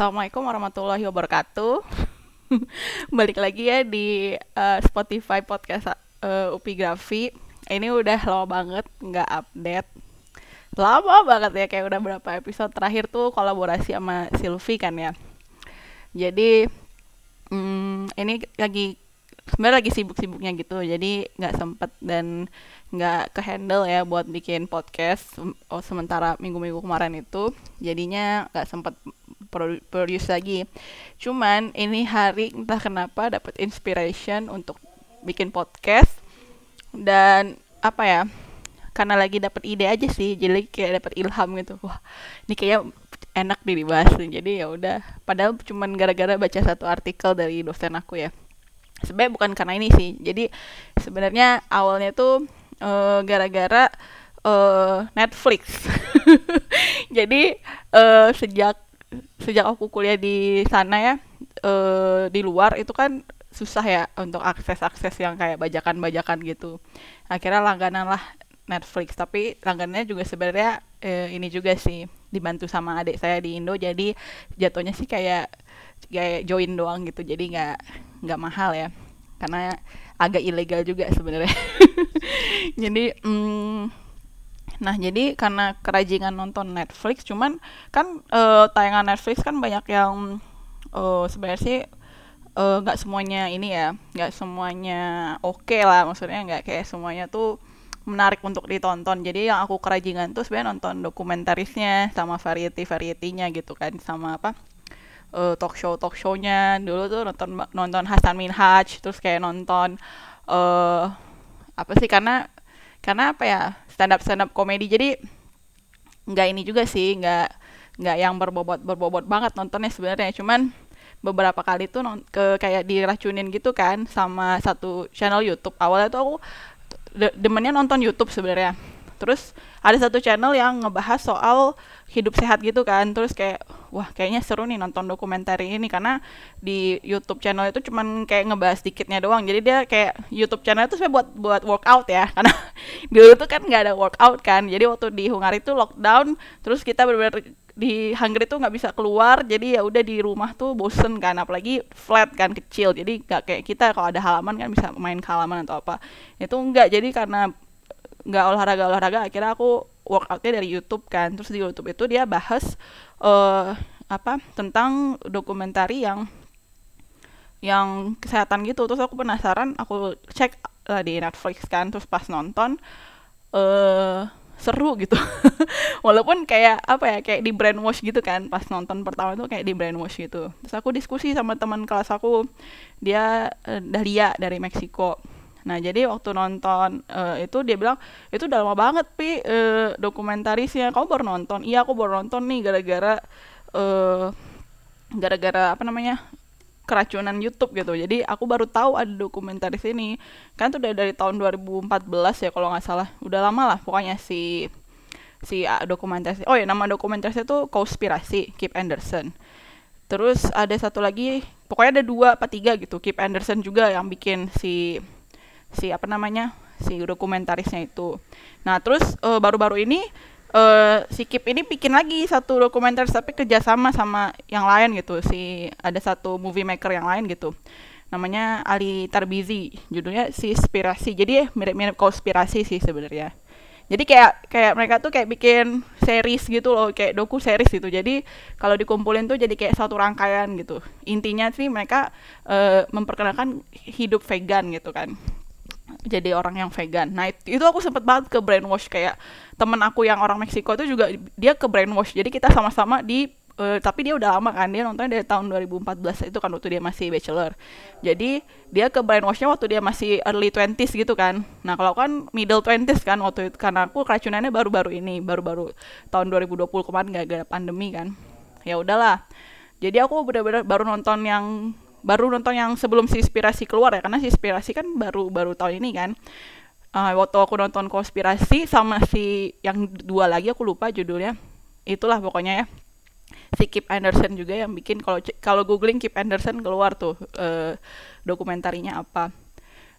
Assalamualaikum warahmatullahi wabarakatuh. Balik lagi ya di uh, Spotify podcast uh, Upi Grafi. Ini udah lama banget nggak update. Lama banget ya kayak udah berapa episode terakhir tuh kolaborasi sama Silvi kan ya. Jadi hmm, ini lagi sebenarnya lagi sibuk-sibuknya gitu jadi nggak sempet dan nggak ke handle ya buat bikin podcast oh, sementara minggu-minggu kemarin itu jadinya nggak sempet produce lagi. Cuman ini hari entah kenapa dapat inspiration untuk bikin podcast. Dan apa ya karena lagi dapat ide aja sih jadi kayak dapat ilham gitu. Wah ini kayak enak nih dibahas jadi ya udah padahal cuman gara-gara baca satu artikel dari dosen aku ya. Sebenarnya bukan karena ini sih. Jadi sebenarnya awalnya tuh uh, gara-gara uh, Netflix. Jadi uh, sejak sejak aku kuliah di sana ya uh, di luar itu kan susah ya untuk akses-akses yang kayak bajakan-bajakan gitu. Akhirnya langganan lah Netflix tapi langganannya juga sebenarnya eh, ini juga sih dibantu sama adik saya di Indo jadi jatuhnya sih kayak kayak join doang gitu jadi nggak nggak mahal ya. Karena agak ilegal juga sebenarnya. Jadi mm, nah jadi karena kerajingan nonton Netflix cuman kan uh, tayangan Netflix kan banyak yang uh, sebenarnya sih eh, nggak uh, semuanya ini ya nggak semuanya oke okay lah maksudnya nggak kayak semuanya tuh menarik untuk ditonton. Jadi yang aku kerajingan tuh sebenarnya nonton dokumentarisnya sama variety varietinya gitu kan sama apa uh, talk show talk shownya. Dulu tuh nonton nonton Hasan Minhaj terus kayak nonton uh, apa sih karena karena apa ya stand up stand up komedi. Jadi nggak ini juga sih nggak nggak yang berbobot berbobot banget nontonnya sebenarnya. Cuman beberapa kali tuh non, ke kayak diracunin gitu kan sama satu channel YouTube. Awalnya tuh aku de demennya nonton YouTube sebenarnya. Terus ada satu channel yang ngebahas soal hidup sehat gitu kan. Terus kayak wah kayaknya seru nih nonton dokumenter ini karena di YouTube channel itu cuman kayak ngebahas dikitnya doang. Jadi dia kayak YouTube channel itu sebenarnya buat buat workout ya karena dulu tuh kan nggak ada workout kan. Jadi waktu di Hungari itu lockdown terus kita benar-benar di Hungary tuh nggak bisa keluar jadi ya udah di rumah tuh bosen kan apalagi flat kan kecil. Jadi nggak kayak kita kalau ada halaman kan bisa main ke halaman atau apa. Itu enggak jadi karena nggak olahraga olahraga akhirnya aku workoutnya dari YouTube kan. Terus di YouTube itu dia bahas uh, apa tentang dokumentari yang yang kesehatan gitu. Terus aku penasaran aku cek uh, di Netflix kan. Terus pas nonton uh, seru gitu. Walaupun kayak apa ya kayak di brainwash gitu kan. Pas nonton pertama tuh kayak di brainwash gitu. Terus aku diskusi sama teman kelas aku. Dia uh, Dahlia dari Meksiko Nah jadi waktu nonton uh, itu dia bilang itu udah lama banget pi uh, dokumentarisnya. Kamu baru nonton? Iya aku baru nonton nih gara-gara uh, gara-gara apa namanya keracunan YouTube gitu. Jadi aku baru tahu ada dokumentaris ini. Kan itu udah dari tahun 2014 ya kalau nggak salah. Udah lama lah pokoknya si si dokumentaris. Oh ya nama dokumentarisnya tuh Konspirasi Kip Anderson. Terus ada satu lagi, pokoknya ada dua apa tiga gitu. Kip Anderson juga yang bikin si si apa namanya si dokumentarisnya itu. Nah terus eh, baru-baru ini uh, si Kip ini bikin lagi satu dokumenter tapi kerjasama sama yang lain gitu. Si ada satu movie maker yang lain gitu. Namanya Ali Tarbizi. Judulnya si inspirasi jadi mirip-mirip konspirasi sih sebenarnya. Jadi kayak kayak mereka tuh kayak bikin series gitu loh kayak doku series gitu. Jadi kalau dikumpulin tuh jadi kayak satu rangkaian gitu. Intinya sih mereka uh, memperkenalkan hidup vegan gitu kan jadi orang yang vegan. Nah itu aku sempet banget ke brainwash kayak temen aku yang orang Meksiko itu juga dia ke brainwash. Jadi kita sama-sama di uh, tapi dia udah lama kan dia nontonnya dari tahun 2014 itu kan waktu dia masih bachelor. Jadi dia ke brainwashnya waktu dia masih early 20s gitu kan. Nah kalau kan middle 20s kan waktu itu karena aku keracunannya baru-baru ini baru-baru tahun 2020 kemarin gak ada pandemi kan. Ya udahlah. Jadi aku benar-benar baru nonton yang baru nonton yang sebelum si inspirasi keluar ya karena si inspirasi kan baru baru tahun ini kan. Uh, waktu aku nonton konspirasi sama si yang dua lagi aku lupa judulnya. Itulah pokoknya ya. Si Kip Anderson juga yang bikin kalau kalau googling Kip Anderson keluar tuh uh, dokumentarinya apa.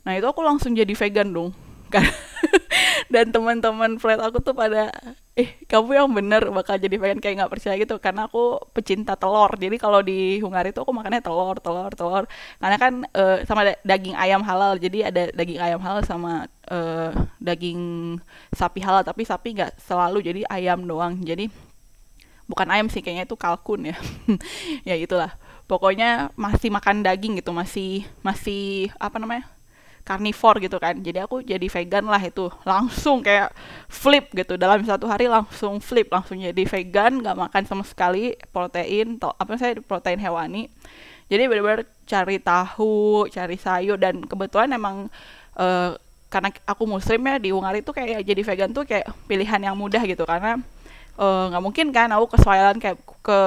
Nah itu aku langsung jadi vegan dong dan teman-teman flat aku tuh pada eh kamu yang bener bakal jadi vegan kayak nggak percaya gitu. Karena aku pecinta telur. Jadi kalau di Hungaria tuh aku makannya telur telur telur. Karena kan uh, sama daging ayam halal. Jadi ada daging ayam halal sama uh, daging sapi halal. Tapi sapi nggak selalu jadi ayam doang. Jadi bukan ayam sih kayaknya itu kalkun ya. Ya itulah. Pokoknya masih makan daging gitu masih masih apa namanya karnivor gitu kan. Jadi aku jadi vegan lah itu. Langsung kayak flip gitu. Dalam satu hari langsung flip. Langsung jadi vegan nggak makan sama sekali protein atau apa saya protein hewani. Jadi benar-benar cari tahu cari sayur. Dan kebetulan emang uh, karena aku muslim ya di Ungaria itu kayak jadi vegan tuh kayak pilihan yang mudah gitu. Karena nggak uh, mungkin kan aku ke swalayan kayak ke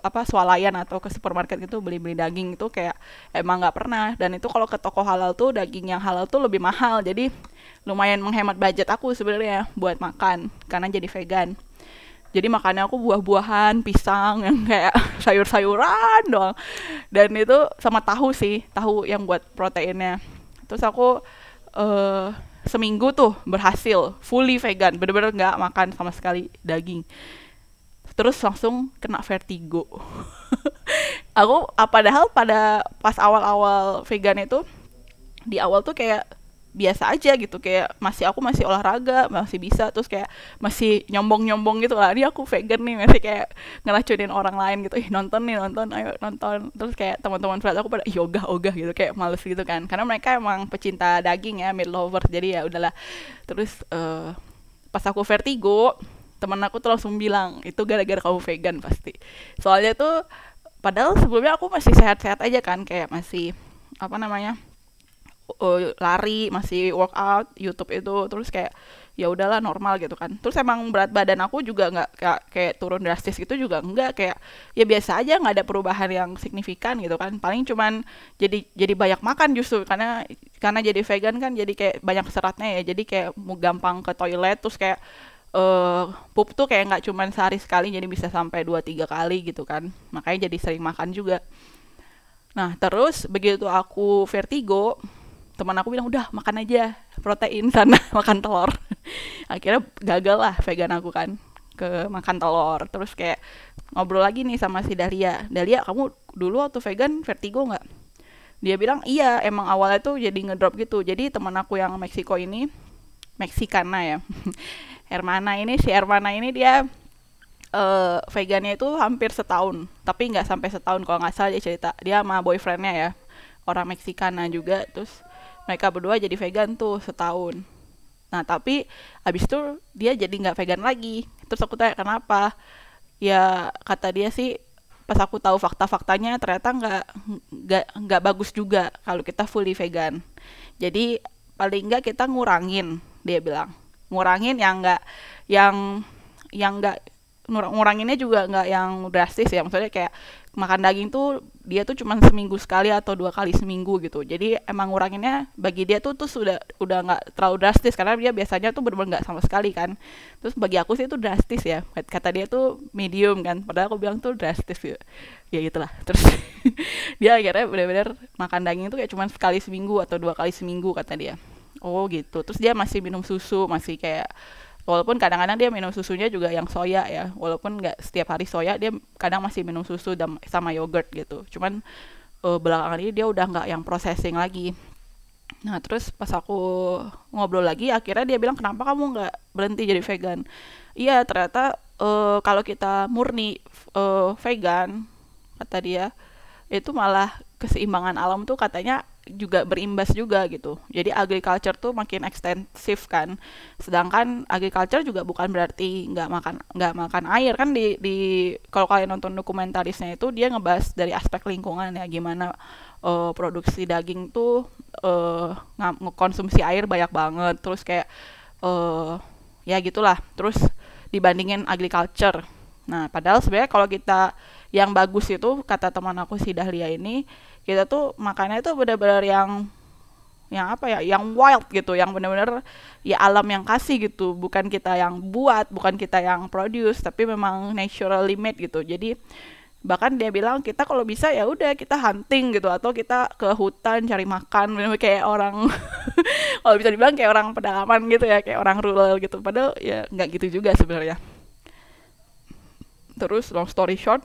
apa swalayan atau ke supermarket gitu beli-beli daging itu kayak emang nggak pernah. Dan itu kalau ke toko halal tuh daging yang halal tuh lebih mahal. Jadi lumayan menghemat budget aku sebenarnya buat makan karena jadi vegan. Jadi makannya aku buah-buahan pisang yang kayak sayur-sayuran doang. Dan itu sama tahu sih tahu yang buat proteinnya. Terus aku uh, seminggu tuh berhasil fully vegan bener-bener nggak makan sama sekali daging. Terus langsung kena vertigo. Aku padahal pada pas awal-awal vegan itu di awal tuh kayak biasa aja gitu kayak masih aku masih olahraga masih bisa terus kayak masih nyombong nyombong gitu lah. Ini aku vegan nih masih kayak ngeracunin orang lain gitu. Ih nonton nih nonton ayo nonton. Terus kayak teman-teman friend aku pada yoga ogah gitu kayak males gitu kan. Karena mereka emang pecinta daging ya meat lover jadi ya udahlah. Terus uh, pas aku vertigo teman aku tuh langsung bilang itu gara-gara kamu vegan pasti. Soalnya tuh padahal sebelumnya aku masih sehat-sehat aja kan kayak masih apa namanya uh, lari masih workout YouTube itu terus kayak ya udahlah normal gitu kan. Terus emang berat badan aku juga nggak kayak, kayak turun drastis gitu juga enggak kayak ya biasa aja nggak ada perubahan yang signifikan gitu kan. Paling cuman jadi jadi banyak makan justru karena karena jadi vegan kan jadi kayak banyak seratnya ya. Jadi kayak mau gampang ke toilet terus kayak uh, pup tuh kayak nggak cuman sehari sekali jadi bisa sampai dua tiga kali gitu kan. Makanya jadi sering makan juga. Nah terus begitu aku vertigo teman aku bilang udah makan aja protein sana makan telur. Akhirnya gagal lah vegan aku kan ke makan telur. Terus kayak ngobrol lagi nih sama si Dahlia. Dahlia kamu dulu waktu vegan vertigo nggak? Dia bilang iya emang awalnya tuh jadi ngedrop gitu. Jadi teman aku yang Meksiko ini Meksikana ya Hermana ini si Hermana ini dia uh, vegannya itu hampir setahun. Tapi nggak sampai setahun kalau nggak salah dia cerita. Dia sama boyfriendnya ya orang Meksikana juga. Terus mereka berdua jadi vegan tuh setahun. Nah tapi abis itu dia jadi nggak vegan lagi. Terus aku tanya kenapa? Ya kata dia sih pas aku tahu fakta-faktanya ternyata nggak nggak nggak bagus juga kalau kita fully vegan. Jadi paling nggak kita ngurangin dia bilang. Ngurangin yang nggak yang yang nggak nguranginnya juga nggak yang drastis ya. Maksudnya kayak makan daging tuh dia tuh cuma seminggu sekali atau dua kali seminggu gitu. Jadi emang nguranginnya bagi dia tuh tuh sudah udah nggak terlalu drastis karena dia biasanya tuh benar-benar nggak sama sekali kan. Terus bagi aku sih itu drastis ya kata dia tuh medium kan padahal aku bilang tuh drastis ya ya gitulah. Terus dia akhirnya benar-benar makan daging tuh kayak cuma sekali seminggu atau dua kali seminggu kata dia. Oh gitu terus dia masih minum susu masih kayak walaupun kadang-kadang dia minum susunya juga yang soya ya. Walaupun nggak setiap hari soya dia kadang masih minum susu dan sama yogurt gitu. Cuman uh, belakangan ini dia udah nggak yang processing lagi. Nah terus pas aku ngobrol lagi akhirnya dia bilang kenapa kamu nggak berhenti jadi vegan? Iya ternyata uh, kalau kita murni uh, vegan kata dia itu malah keseimbangan alam tuh katanya juga berimbas juga gitu. Jadi agriculture tuh makin ekstensif kan. Sedangkan agriculture juga bukan berarti nggak makan nggak makan air kan di di kalau kalian nonton dokumentarisnya itu dia ngebahas dari aspek lingkungan ya gimana uh, produksi daging tuh uh, ngekonsumsi air banyak banget. Terus kayak uh, ya gitulah. Terus dibandingin agriculture. Nah, padahal sebenarnya kalau kita yang bagus itu kata teman aku si Dahlia ini kita tuh makannya itu benar-benar yang yang apa ya yang wild gitu yang benar-benar ya alam yang kasih gitu. Bukan kita yang buat bukan kita yang produce tapi memang naturally made gitu. Jadi bahkan dia bilang kita kalau bisa ya udah kita hunting gitu atau kita ke hutan cari makan. Kayak orang kalau bisa dibilang kayak orang pedalaman gitu ya kayak orang rural gitu. Padahal ya nggak gitu juga sebenarnya. Terus long story short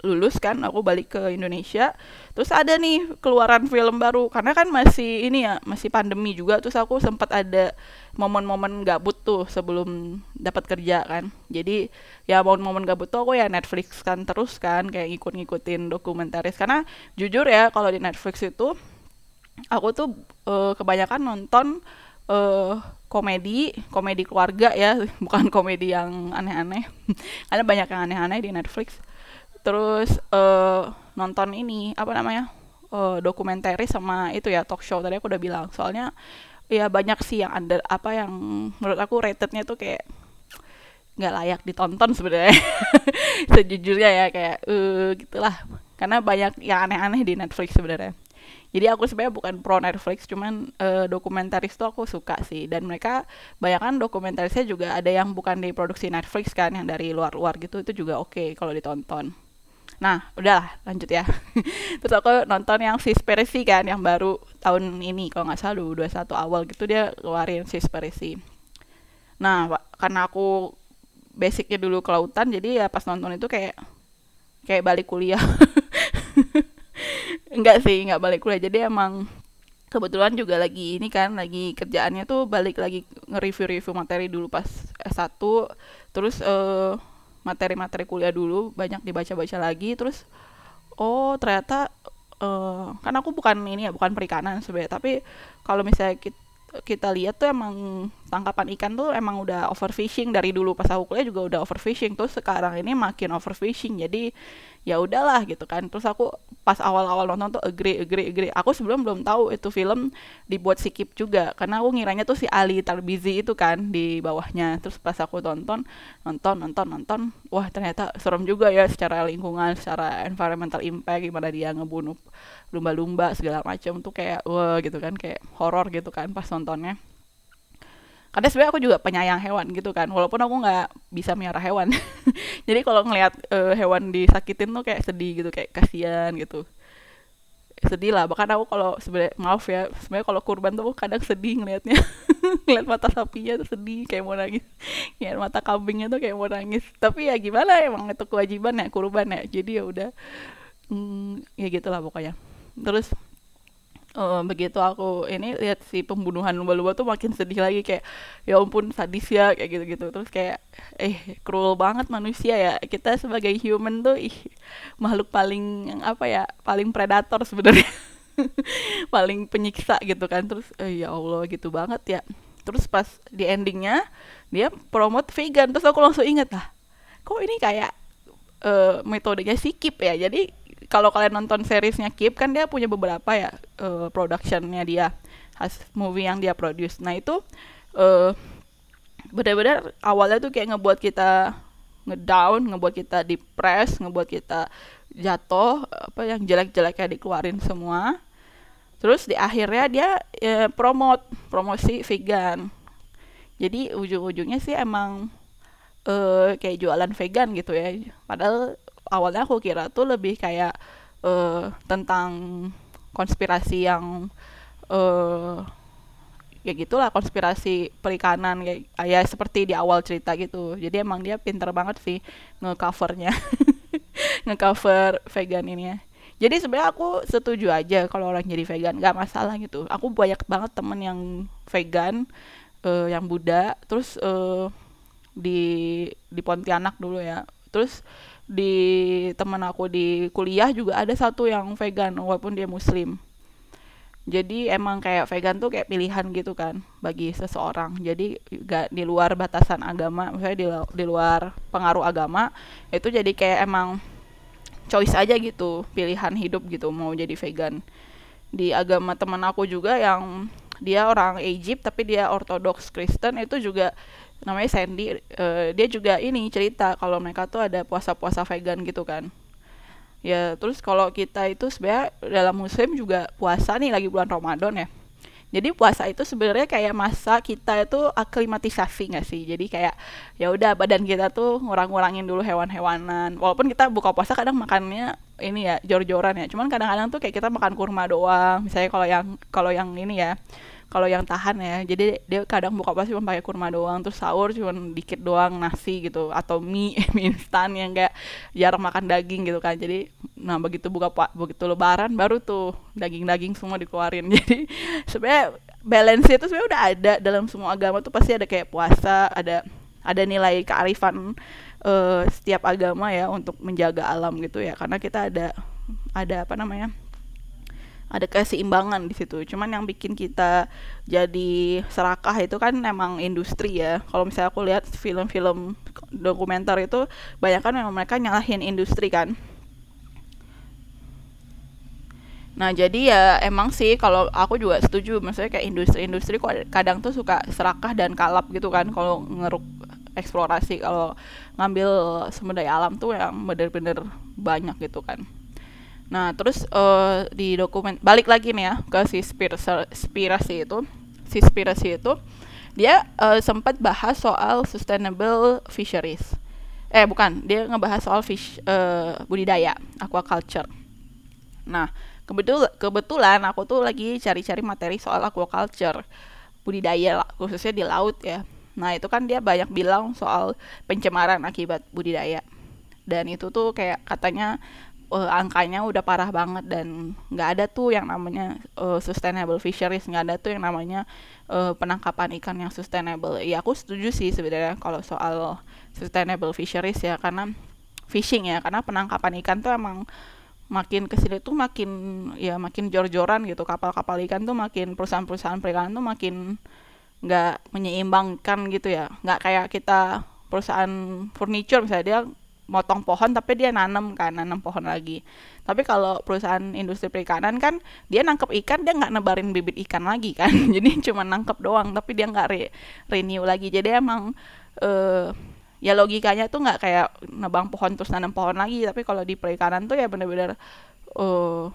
lulus kan aku balik ke Indonesia. Terus ada nih keluaran film baru karena kan masih ini ya masih pandemi juga. Terus aku sempat ada momen-momen gabut tuh sebelum dapat kerja kan. Jadi ya momen-momen gabut tuh aku ya Netflix kan terus kan kayak ngikut-ngikutin dokumentaris. Karena jujur ya kalau di Netflix itu aku tuh uh, kebanyakan nonton uh, komedi komedi keluarga ya. Bukan komedi yang aneh-aneh. Karena banyak yang aneh-aneh di Netflix terus uh, nonton ini apa namanya uh, dokumenter sama itu ya talk show tadi aku udah bilang. Soalnya ya banyak sih yang ada apa yang menurut aku ratednya tuh kayak nggak layak ditonton sebenarnya. Sejujurnya ya kayak uh, gitulah. Karena banyak yang aneh-aneh di Netflix sebenarnya. Jadi aku sebenarnya bukan pro Netflix cuman uh, dokumentaris tuh aku suka sih. Dan mereka banyak kan dokumentarisnya juga ada yang bukan diproduksi Netflix kan yang dari luar-luar gitu itu juga oke okay kalau ditonton Nah, udahlah, lanjut ya. Terus aku nonton yang Seaspiracy kan, yang baru tahun ini, kalau nggak salah 2021 awal gitu dia keluarin Seaspiracy. Nah, karena aku basicnya dulu kelautan, jadi ya pas nonton itu kayak kayak balik kuliah. enggak sih, enggak balik kuliah. Jadi emang kebetulan juga lagi ini kan lagi kerjaannya tuh balik lagi nge-review-review materi dulu pas S1 terus uh, materi-materi kuliah dulu banyak dibaca-baca lagi terus oh ternyata uh, kan aku bukan ini ya bukan perikanan sebenarnya tapi kalau misalnya kita, kita lihat tuh emang tangkapan ikan tuh emang udah overfishing. Dari dulu pas aku kuliah juga udah overfishing terus sekarang ini makin overfishing. Jadi ya udahlah gitu kan. Terus aku pas awal-awal nonton tuh agree agree agree. Aku sebelum belum tahu itu film dibuat sikip juga karena aku ngiranya tuh si Ali Tarbizi itu kan di bawahnya. Terus pas aku tonton nonton nonton nonton wah ternyata serem juga ya secara lingkungan secara environmental impact gimana dia ngebunuh lumba-lumba segala macam tuh kayak wah gitu kan kayak horor gitu kan pas nontonnya karena sebenarnya aku juga penyayang hewan gitu kan walaupun aku nggak bisa miara hewan. Jadi kalau ngelihat uh, hewan disakitin tuh kayak sedih gitu kayak kasihan gitu. Sedih lah bahkan aku kalau sebenarnya maaf ya sebenarnya kalau kurban tuh kadang sedih ngelihatnya. Ngeliat mata sapinya tuh sedih kayak mau nangis. Ngeliat mata kambingnya tuh kayak mau nangis. Tapi ya gimana emang itu kewajiban ya kurban ya. Jadi ya udah hmm, ya gitulah pokoknya. Terus uh, begitu aku ini lihat si pembunuhan lumba-lumba tuh makin sedih lagi kayak ya ampun sadis ya kayak gitu-gitu. Terus kayak eh cruel banget manusia ya. Kita sebagai human tuh ih makhluk paling apa ya paling predator sebenarnya. Paling penyiksa gitu kan. Terus eh, ya Allah gitu banget ya. Terus pas di endingnya dia promote vegan. Terus aku langsung inget lah kok ini kayak uh, metodenya sikip ya? Jadi kalau kalian nonton seriesnya Keep kan dia punya beberapa ya uh, productionnya dia has movie yang dia produce. Nah itu uh, benar-benar awalnya tuh kayak ngebuat kita ngedown ngebuat kita depres ngebuat kita jatuh apa yang jelek-jeleknya dikeluarin semua. Terus di akhirnya dia ya, promote promosi vegan. Jadi ujung-ujungnya sih emang uh, kayak jualan vegan gitu ya. Padahal awalnya aku kira tuh lebih kayak uh, tentang konspirasi yang uh, ya gitulah konspirasi perikanan kayak ya seperti di awal cerita gitu. Jadi emang dia pinter banget sih ngecovernya. Ngecover vegan ini ya. Jadi sebenarnya aku setuju aja kalau orang jadi vegan nggak masalah gitu. Aku banyak banget temen yang vegan uh, yang Buddha. Terus uh, di di Pontianak dulu ya. Terus di teman aku di kuliah juga ada satu yang vegan walaupun dia muslim. Jadi emang kayak vegan tuh kayak pilihan gitu kan bagi seseorang. Jadi gak di luar batasan agama misalnya di, di luar pengaruh agama itu jadi kayak emang choice aja gitu pilihan hidup gitu mau jadi vegan. Di agama teman aku juga yang dia orang Egypt tapi dia ortodoks Kristen itu juga namanya Sandy uh, dia juga ini cerita kalau mereka tuh ada puasa-puasa vegan gitu kan. Ya terus kalau kita itu sebenarnya dalam muslim juga puasa nih lagi bulan Ramadan ya. Jadi puasa itu sebenarnya kayak masa kita itu aklimatisasi nggak sih? Jadi kayak ya udah badan kita tuh ngurang-ngurangin dulu hewan-hewanan. Walaupun kita buka puasa kadang makannya ini ya jor-joran ya. Cuman kadang-kadang tuh kayak kita makan kurma doang. Misalnya kalau yang kalau yang ini ya kalau yang tahan ya jadi dia kadang buka puasa cuma pakai kurma doang terus sahur cuma dikit doang nasi gitu atau mie mie instan yang kayak jarang makan daging gitu kan. Jadi nah begitu buka begitu lebaran baru tuh daging-daging semua dikeluarin. Jadi sebenarnya balance itu sebenarnya udah ada dalam semua agama tuh pasti ada kayak puasa ada ada nilai kearifan uh, setiap agama ya untuk menjaga alam gitu ya. Karena kita ada ada apa namanya ada keseimbangan di situ. Cuman yang bikin kita jadi serakah itu kan emang industri ya. Kalau misalnya aku lihat film-film dokumenter itu banyak kan memang mereka nyalahin industri kan. Nah jadi ya emang sih kalau aku juga setuju maksudnya kayak industri-industri kadang tuh suka serakah dan kalap gitu kan kalau ngeruk eksplorasi kalau ngambil sumber daya alam tuh yang bener-bener banyak gitu kan. Nah, terus uh, di dokumen balik lagi nih ya ke si spirasi itu. Si spirasi itu dia uh, sempat bahas soal sustainable fisheries. Eh, bukan, dia ngebahas soal fish uh, budidaya, aquaculture. Nah, kebetul kebetulan aku tuh lagi cari-cari materi soal aquaculture, budidaya khususnya di laut ya. Nah, itu kan dia banyak bilang soal pencemaran akibat budidaya. Dan itu tuh kayak katanya uh, angkanya udah parah banget dan nggak ada tuh yang namanya uh, sustainable fisheries nggak ada tuh yang namanya uh, penangkapan ikan yang sustainable. Ya aku setuju sih sebenarnya kalau soal sustainable fisheries ya karena fishing ya karena penangkapan ikan tuh emang makin ke sini tuh makin ya makin jor-joran gitu kapal-kapal ikan tuh makin perusahaan-perusahaan perikanan tuh makin nggak menyeimbangkan gitu ya. Nggak kayak kita perusahaan furniture misalnya dia motong pohon tapi dia nanam kan nanam pohon lagi. Tapi kalau perusahaan industri perikanan kan dia nangkep ikan dia nggak nebarin bibit ikan lagi kan. Jadi cuma nangkep doang tapi dia nggak re renew lagi. Jadi emang uh, ya logikanya tuh nggak kayak nebang pohon terus nanam pohon lagi. Tapi kalau di perikanan tuh ya bener-bener uh,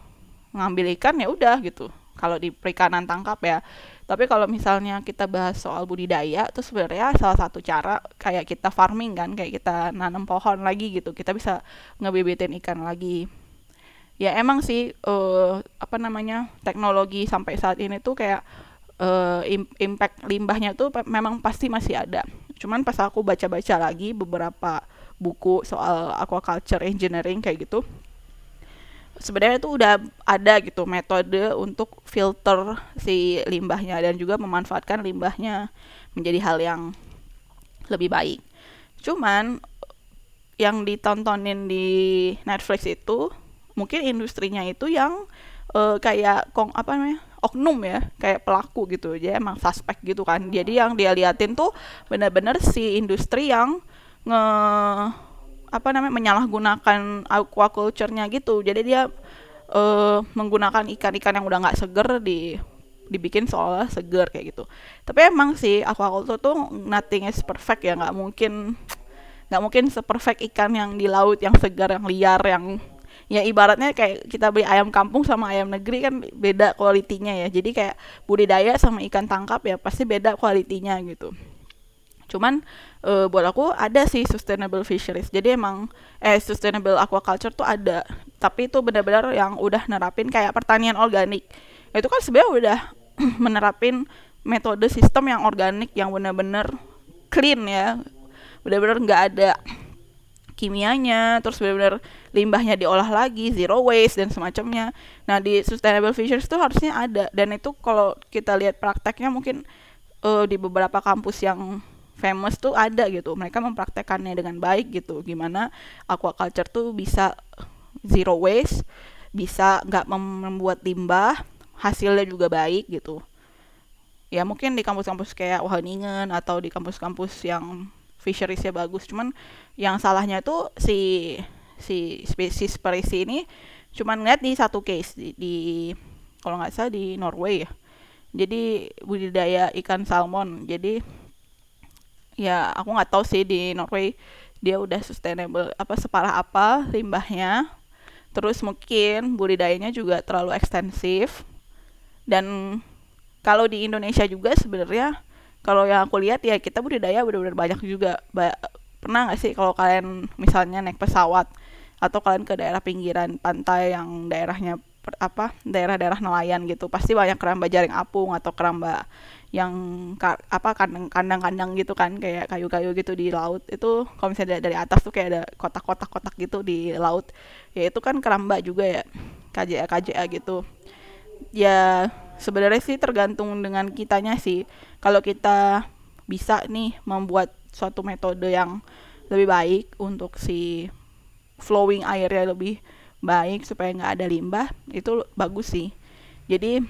ngambil ikan ya udah gitu. Kalau di perikanan tangkap ya tapi kalau misalnya kita bahas soal budidaya itu sebenarnya salah satu cara kayak kita farming kan, kayak kita nanam pohon lagi gitu. Kita bisa ngebibitin ikan lagi. Ya emang sih uh, apa namanya? teknologi sampai saat ini tuh kayak uh, impact limbahnya tuh memang pasti masih ada. Cuman pas aku baca-baca lagi beberapa buku soal aquaculture engineering kayak gitu, sebenarnya itu udah ada gitu metode untuk filter si limbahnya dan juga memanfaatkan limbahnya menjadi hal yang lebih baik. Cuman yang ditontonin di Netflix itu mungkin industrinya itu yang uh, kayak kong apa namanya oknum ya kayak pelaku gitu aja emang suspek gitu kan jadi yang dia liatin tuh benar-benar si industri yang nge apa namanya menyalahgunakan aquaculture-nya gitu. Jadi dia uh, menggunakan ikan-ikan yang udah nggak seger di dibikin seolah seger kayak gitu. Tapi emang sih aquaculture tuh nothing is perfect ya, nggak mungkin nggak mungkin seperfect ikan yang di laut yang segar yang liar yang ya ibaratnya kayak kita beli ayam kampung sama ayam negeri kan beda kualitinya ya jadi kayak budidaya sama ikan tangkap ya pasti beda kualitinya gitu cuman uh, buat aku ada sih sustainable fisheries. Jadi emang eh sustainable aquaculture tuh ada. Tapi itu benar-benar yang udah nerapin kayak pertanian organik. Itu kan sebenarnya udah menerapin metode sistem yang organik yang benar-benar clean ya. Benar-benar nggak ada kimianya terus benar-benar limbahnya diolah lagi zero waste dan semacamnya. Nah di sustainable fisheries itu harusnya ada. Dan itu kalau kita lihat prakteknya mungkin uh, di beberapa kampus yang famous tuh ada gitu. Mereka mempraktekannya dengan baik gitu. Gimana aquaculture tuh bisa zero waste bisa nggak membuat limbah hasilnya juga baik gitu. Ya mungkin di kampus-kampus kayak Wageningen atau di kampus-kampus yang fisheriesnya bagus. Cuman yang salahnya tuh si si spesies perisi ini cuman ngeliat di satu case di, di kalau nggak salah di Norway ya. Jadi budidaya ikan salmon. Jadi ya aku nggak tahu sih di Norway dia udah sustainable apa separah apa limbahnya. Terus mungkin budidayanya juga terlalu ekstensif. Dan kalau di Indonesia juga sebenarnya kalau yang aku lihat ya kita budidaya benar-benar banyak juga. Ba pernah nggak sih kalau kalian misalnya naik pesawat atau kalian ke daerah pinggiran pantai yang daerahnya apa daerah-daerah nelayan gitu pasti banyak keramba jaring apung atau keramba yang ka, apa kandang-kandang gitu kan kayak kayu-kayu gitu di laut. Itu kalau misalnya dari, atas tuh kayak ada kotak-kotak-kotak gitu di laut. Ya itu kan keramba juga ya KJA KJA gitu. Ya sebenarnya sih tergantung dengan kitanya sih. Kalau kita bisa nih membuat suatu metode yang lebih baik untuk si flowing airnya lebih baik supaya nggak ada limbah itu bagus sih. Jadi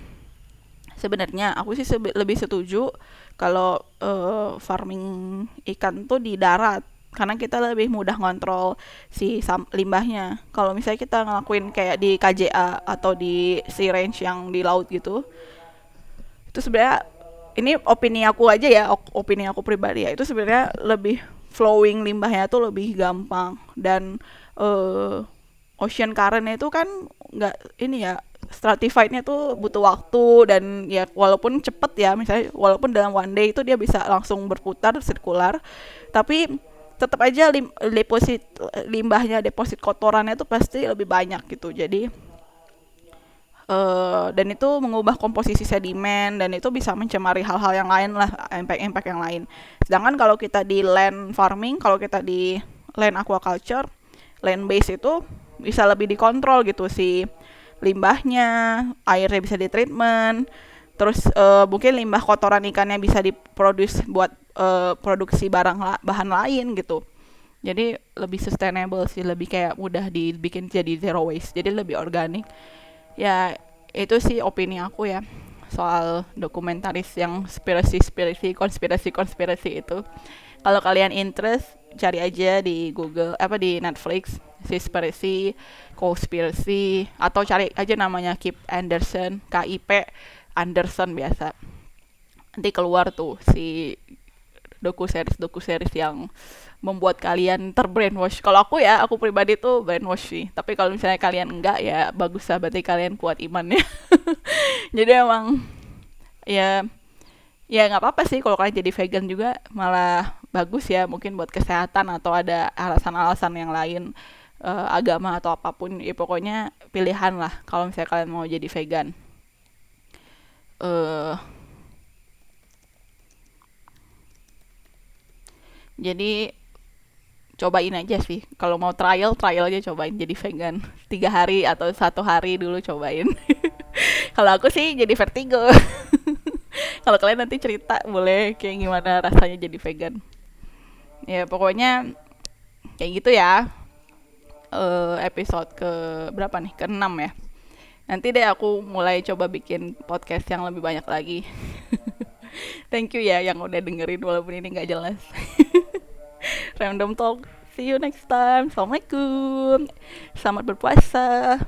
sebenarnya aku sih sebe lebih setuju kalau uh, farming ikan tuh di darat karena kita lebih mudah ngontrol si limbahnya. Kalau misalnya kita ngelakuin kayak di KJA atau di sea range yang di laut gitu, itu sebenarnya ini opini aku aja ya, opini aku pribadi ya. Itu sebenarnya lebih flowing limbahnya tuh lebih gampang dan uh, ocean current itu kan nggak ini ya stratifiednya tuh butuh waktu dan ya walaupun cepet ya misalnya walaupun dalam one day itu dia bisa langsung berputar sirkular tapi tetap aja lim, deposit limbahnya deposit kotorannya itu pasti lebih banyak gitu. Jadi uh, dan itu mengubah komposisi sedimen dan itu bisa mencemari hal-hal yang lain lah impact-impact yang lain. Sedangkan kalau kita di land farming kalau kita di land aquaculture land base itu bisa lebih dikontrol gitu sih limbahnya, airnya bisa ditreatment, terus uh, mungkin limbah kotoran ikannya bisa diproduksi buat uh, produksi barang la bahan lain gitu. Jadi lebih sustainable sih, lebih kayak mudah dibikin jadi zero waste, jadi lebih organik. Ya itu sih opini aku ya soal dokumentaris yang spirasi spirasi konspirasi konspirasi itu. Kalau kalian interest cari aja di Google apa di Netflix conspiracy conspiracy atau cari aja namanya Kip Anderson KIP Anderson biasa. Nanti keluar tuh si doku series doku series yang membuat kalian terbrainwash. Kalau aku ya aku pribadi tuh brainwash sih. Tapi kalau misalnya kalian enggak ya bagus lah berarti kalian kuat imannya jadi emang ya ya nggak apa-apa sih kalau kalian jadi vegan juga. Malah bagus ya mungkin buat kesehatan atau ada alasan-alasan yang lain uh, agama atau apa pun ya pokoknya pilihan lah kalau misalnya kalian mau jadi vegan. Uh, jadi cobain aja sih. Kalau mau trial trial aja cobain jadi vegan. Tiga hari atau satu hari dulu cobain. Kalau aku sih jadi vertigo. Kalau kalian nanti cerita boleh kayak gimana rasanya jadi vegan. Ya pokoknya kayak gitu ya uh, episode ke berapa nih? Ke 6 ya. Nanti deh aku mulai coba bikin podcast yang lebih banyak lagi. Thank you ya yang udah dengerin walaupun ini nggak jelas. Random talk. See you next time. Assalamualaikum. Selamat berpuasa.